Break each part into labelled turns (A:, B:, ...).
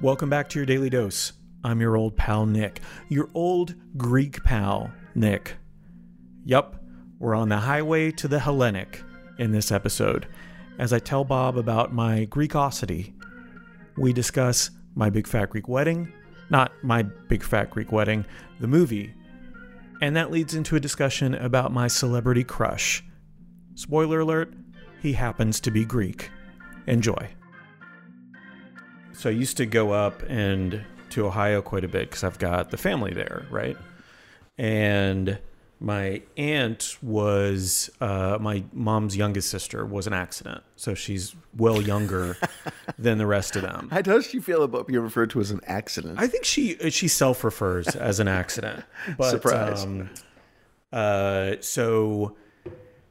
A: Welcome back to your daily dose. I'm your old pal Nick, your old Greek pal Nick. Yup, we're on the highway to the Hellenic in this episode. As I tell Bob about my Greekosity, we discuss my big fat Greek wedding, not my big fat Greek wedding, the movie. And that leads into a discussion about my celebrity crush. Spoiler alert, he happens to be Greek. Enjoy. So I used to go up and to Ohio quite a bit because I've got the family there, right? And my aunt was uh, my mom's youngest sister was an accident, so she's well younger than the rest of them.
B: How does she feel about being referred to as an accident?
A: I think she she self refers as an accident. But,
B: Surprise.
A: Um, uh, so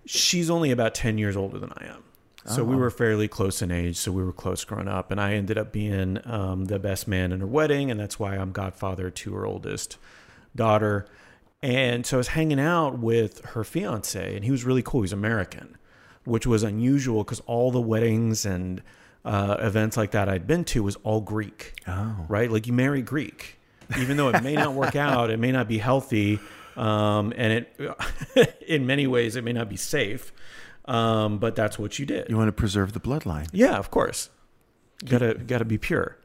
A: she's only about ten years older than I am. So we were fairly close in age. So we were close growing up, and I ended up being um, the best man in her wedding, and that's why I'm godfather to her oldest daughter. And so I was hanging out with her fiance, and he was really cool. He's American, which was unusual because all the weddings and uh, events like that I'd been to was all Greek.
B: Oh.
A: Right? Like you marry Greek, even though it may not work out, it may not be healthy, um, and it, in many ways, it may not be safe. Um, but that's what you did.
B: You want to preserve the bloodline.
A: Yeah, of course. Gotta gotta be pure.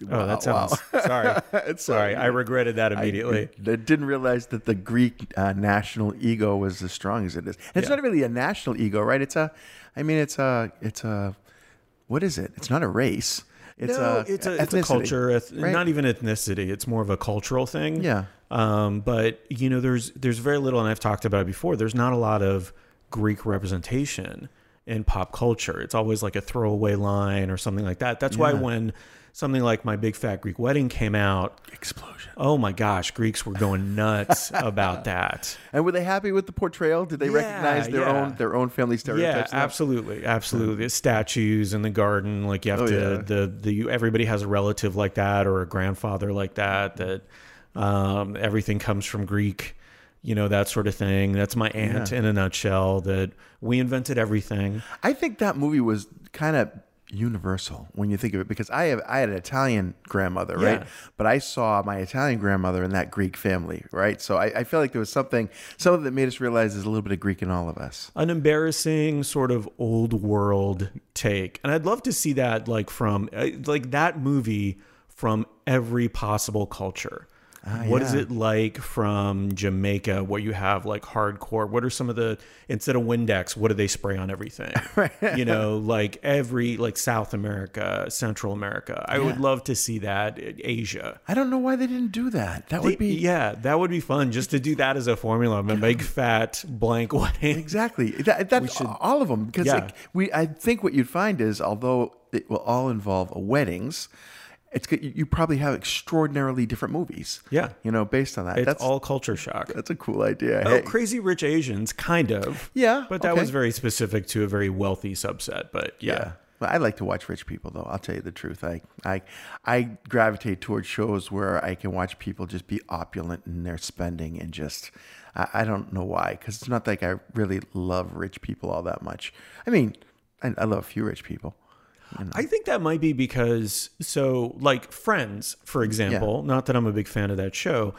A: oh, that
B: Wow,
A: sounds sorry.
B: It's
A: sorry. I regretted that immediately.
B: I, I didn't realize that the Greek uh, national ego was as strong as it is. And it's
A: Yeah.
B: not really a national ego, right? It's a, I mean, it's a, it's a, what is it? It's not a race. It's
A: no,
B: a,
A: it's a it's a culture, eth-
B: right?
A: not even ethnicity. It's more of a cultural thing.
B: Yeah.
A: Um, but you know, there's there's very little, and I've talked about it before. There's not a lot of Greek representation in pop culture. It's always like a throwaway line or something like that. That's why when something like my big fat Greek wedding came out,
B: Explosion.
A: oh my gosh, Greeks were going nuts about that.
B: And were they happy with the portrayal? Did they
A: Yeah,
B: recognize their
A: yeah.
B: own their own family
A: Yeah,
B: stereotypes? now?
A: absolutely, absolutely. The statues in the garden, like you have
B: Oh,
A: to
B: yeah.
A: the the you, everybody has a relative like that or a grandfather like that. That um, everything comes from Greek, you know that sort of thing. That's my aunt in a nutshell. That we invented everything.
B: I think that movie was kind of universal when you think of it because I have I had an Italian grandmother, right?
A: Yeah.
B: But I saw my Italian grandmother in that Greek family, right? So I, I feel like there was something something that made us realize there's a little bit of Greek in all of us.
A: An embarrassing sort of old world take, and I'd love to see that like from uh, like that movie from every possible culture. Ah, what is
B: yeah.
A: it like from Jamaica where you have like hardcore? What are some of the instead of Windex, what do they spray on everything? you know, like every like South America, Central America. I would love to see that. Eh, Asia.
B: I don't know why they didn't do that. That would be
A: yeah, that would be fun just to do that as a formula. A big fat blank wedding.
B: Exactly. That, that's all of them because
A: Yeah.
B: like, we. I think what you'd find is, although it will all involve weddings, it's good- you probably have extraordinarily different movies.
A: Yeah.
B: you know, based on that.
A: It's
B: that's
A: all culture shock.
B: that's a cool idea.
A: Oh,
B: Hey,
A: Crazy Rich Asians, kind of.
B: Yeah,
A: But that
B: okay.
A: was very specific to a very wealthy subset. But yeah.
B: yeah. Well, I like to watch rich people, though. I'll tell you the truth. I, I, I gravitate towards shows where I can watch people just be opulent in their spending and just. I, I don't know why, because it's not like I really love rich people all that much. I mean, I, I love a few rich people.
A: I think that might be because, so like Friends, for example, not that I'm a big fan of that show,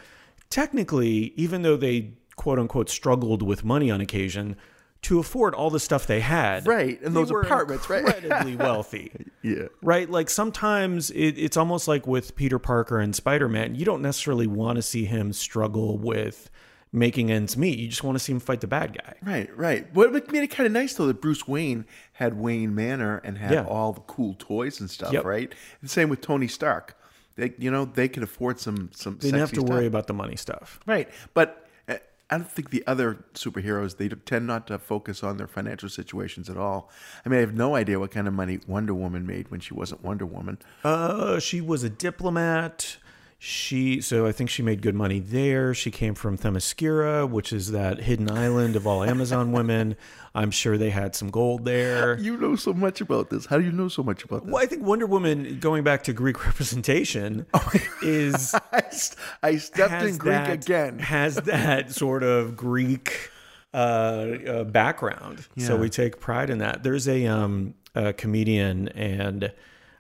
A: technically, even though they quote unquote struggled with money on occasion, to afford all the stuff they had.
B: Right, and those
A: were
B: apartments, right?
A: Incredibly wealthy.
B: Yeah.
A: Right? Like sometimes it, it's almost like with Peter Parker and Spider Man, you don't necessarily want to see him struggle with making ends meet. You just want to see him fight the bad guy.
B: Right, right. What made it kind of nice though that Bruce Wayne had Wayne Manor and had
A: Yeah.
B: all the cool toys and stuff,
A: Yep.
B: right? The same with Tony Stark. They, you know, they could afford some some.
A: They didn't have to worry about the money stuff.
B: right? But uh, I don't think the other superheroes they tend not to focus on their financial situations at all. I mean, I have no idea what kind of money Wonder Woman made when she wasn't Wonder Woman.
A: Uh, she was a diplomat. She so I think she made good money there. She came from Themyscira, which is that hidden island of all Amazon women. I'm sure they had some gold there.
B: You know so much about this. How do you know so much about this?
A: Well, I think Wonder Woman, going back to Greek representation, is
B: I, st- I stepped in Greek
A: that,
B: again.
A: Has that sort of Greek uh, uh, background, so we take pride in that. There's a um, a comedian and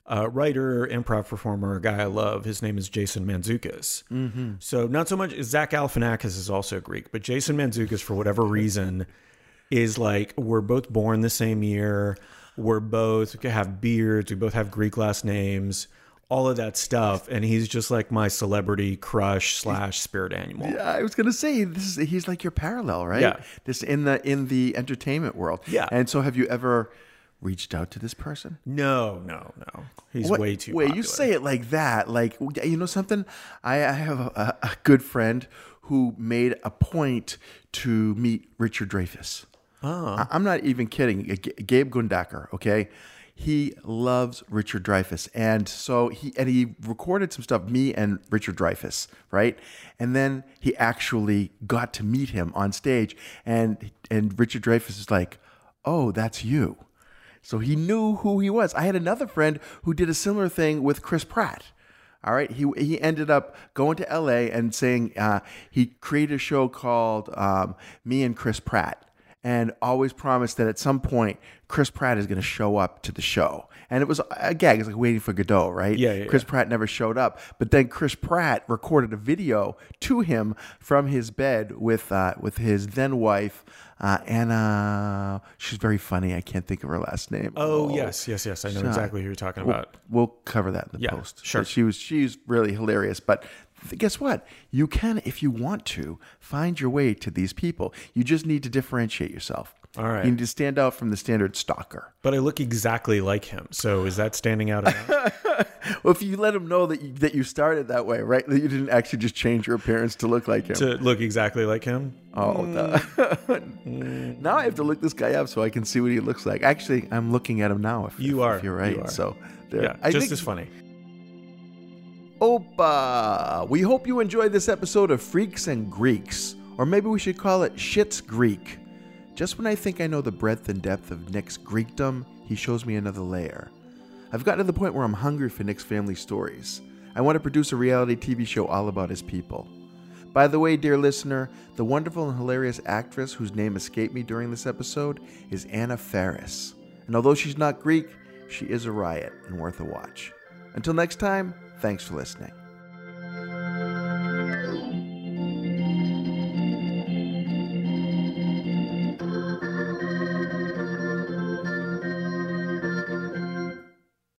A: uh, writer, improv performer, a guy I love. His name is Jason Mantzoukas. Mm-hmm. So not so much Zach Galifianakis is also Greek, but Jason Mantzoukas, for whatever reason, is like we're both born the same year. We're both we have beards. We both have Greek last names. All of that stuff, and he's just like my celebrity crush slash spirit animal.
B: Yeah, I was gonna say this is he's like your parallel, right?
A: Yeah.
B: This in the in the entertainment world.
A: Yeah.
B: And so have you ever reached out to this person?
A: No, no, no. He's
B: What-
A: way too.
B: Wait,
A: popular.
B: you say it like that. Like, you know something? I, I have a, a good friend who made a point to meet Richard Dreyfuss. Oh. Ah. I'm not even kidding. G- Gabe Gundaker, okay? He loves Richard Dreyfuss. And so he and he recorded some stuff, me and Richard Dreyfuss, right? And then he actually got to meet him on stage. And and Richard Dreyfuss is like, Oh, that's you. So he knew who he was. I had another friend who did a similar thing with Chris Pratt. All right, he he ended up going to L.A. and saying uh, he created a show called um, Me and Chris Pratt, and always promised that at some point Chris Pratt is going to show up to the show. And it was a gag. It's like waiting for Godot, right?
A: Yeah, yeah,
B: Chris Pratt never showed up, but then Chris Pratt recorded a video to him from his bed with uh, with his then wife uh, Anna. She's very funny. I can't think of her last name.
A: Oh, yes, yes, yes. I know exactly who you're talking
B: We'll,
A: about.
B: we'll cover that in the
A: Yeah,
B: post.
A: sure.
B: But she was she's really hilarious. But th- guess what? You can, if you want to, find your way to these people. You just need to differentiate yourself.
A: All right.
B: You need to stand out from the standard stalker.
A: But I look exactly like him. So is that standing out?
B: Well, if you let him know that you, that you started that way, right? That you didn't actually just change your appearance to look like him.
A: to look exactly like him?
B: Oh, hmm. no. now I have to look this guy up so I can see what he looks like. Actually, I'm looking at him now. If
A: You
B: if-
A: are,
B: if you're right.
A: you are.
B: So there.
A: Yeah,
B: I
A: just
B: think-
A: as funny.
B: Opa! We hope you enjoyed this episode of Freaks and Greeks, or maybe we should call it Shit's Greek. Just when I think I know the breadth and depth of Nick's Greekdom, he shows me another layer. I've gotten to the point where I'm hungry for Nick's family stories. I want to produce a reality TV show all about his people. By the way, dear listener, the wonderful and hilarious actress whose name escaped me during this episode is Anna Faris. And although she's not Greek, she is a riot and worth a watch. Until next time, thanks for listening.